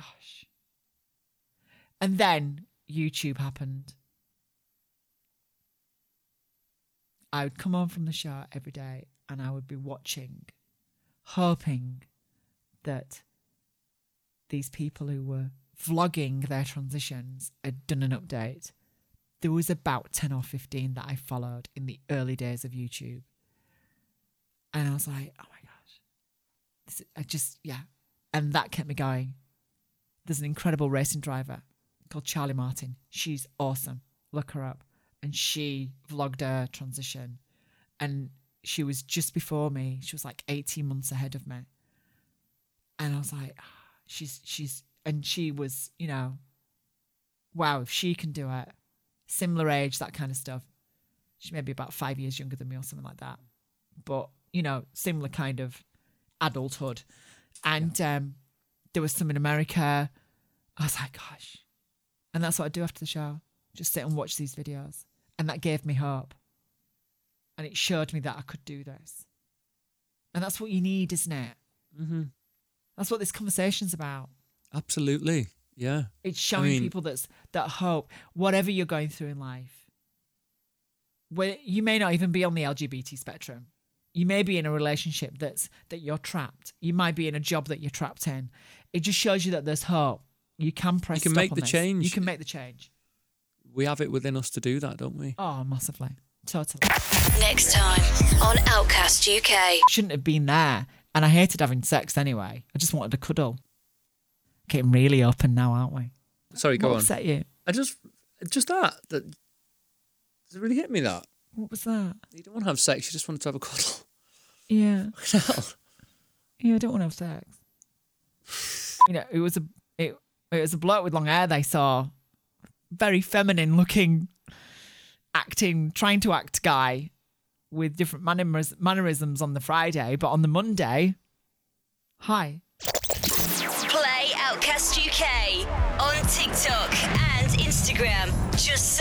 Gosh. And then YouTube happened. I would come home from the show every day and I would be watching, hoping that these people who were vlogging their transitions had done an update. There was about 10 or 15 that I followed in the early days of YouTube. And I was like, oh my gosh. This, I just, yeah. And that kept me going. There's an incredible racing driver called Charlie Martin. She's awesome. Look her up. And she vlogged her transition. And she was just before me. She was like 18 months ahead of me. And I was like, ah, she's, she's, and she was, you know, wow, if she can do it, similar age, that kind of stuff. She may be about five years younger than me or something like that. But, you know, similar kind of adulthood. And um, there was some in America. I was like, gosh. And that's what I do after the show. Just sit and watch these videos. And that gave me hope. And it showed me that I could do this. And that's what you need, isn't it? Mm-hmm. That's what this conversation's about. Absolutely. Yeah. It's showing mean- people that's that hope, whatever you're going through in life. Where you may not even be on the LGBT spectrum. You may be in a relationship that's that you're trapped. You might be in a job that you're trapped in. It just shows you that there's hope. You can press. You can stop make on the this. change. You can make the change. We have it within us to do that, don't we? Oh, massively, totally. Next time on Outcast UK. Shouldn't have been there, and I hated having sex anyway. I just wanted to cuddle. Getting really open now, aren't we? Sorry, go what on. upset you? I just, just that. That does it really hit me that What was that? you don't want to have sex, you just wanted to have a cuddle. Yeah. Hell. Yeah, I don't want to have sex. you know, it was a it, it was a bloke with long hair they saw, very feminine looking, acting, trying to act guy, with different manneris- mannerisms on the Friday, but on the Monday, hi. Play Outcast UK on TikTok and Instagram. Just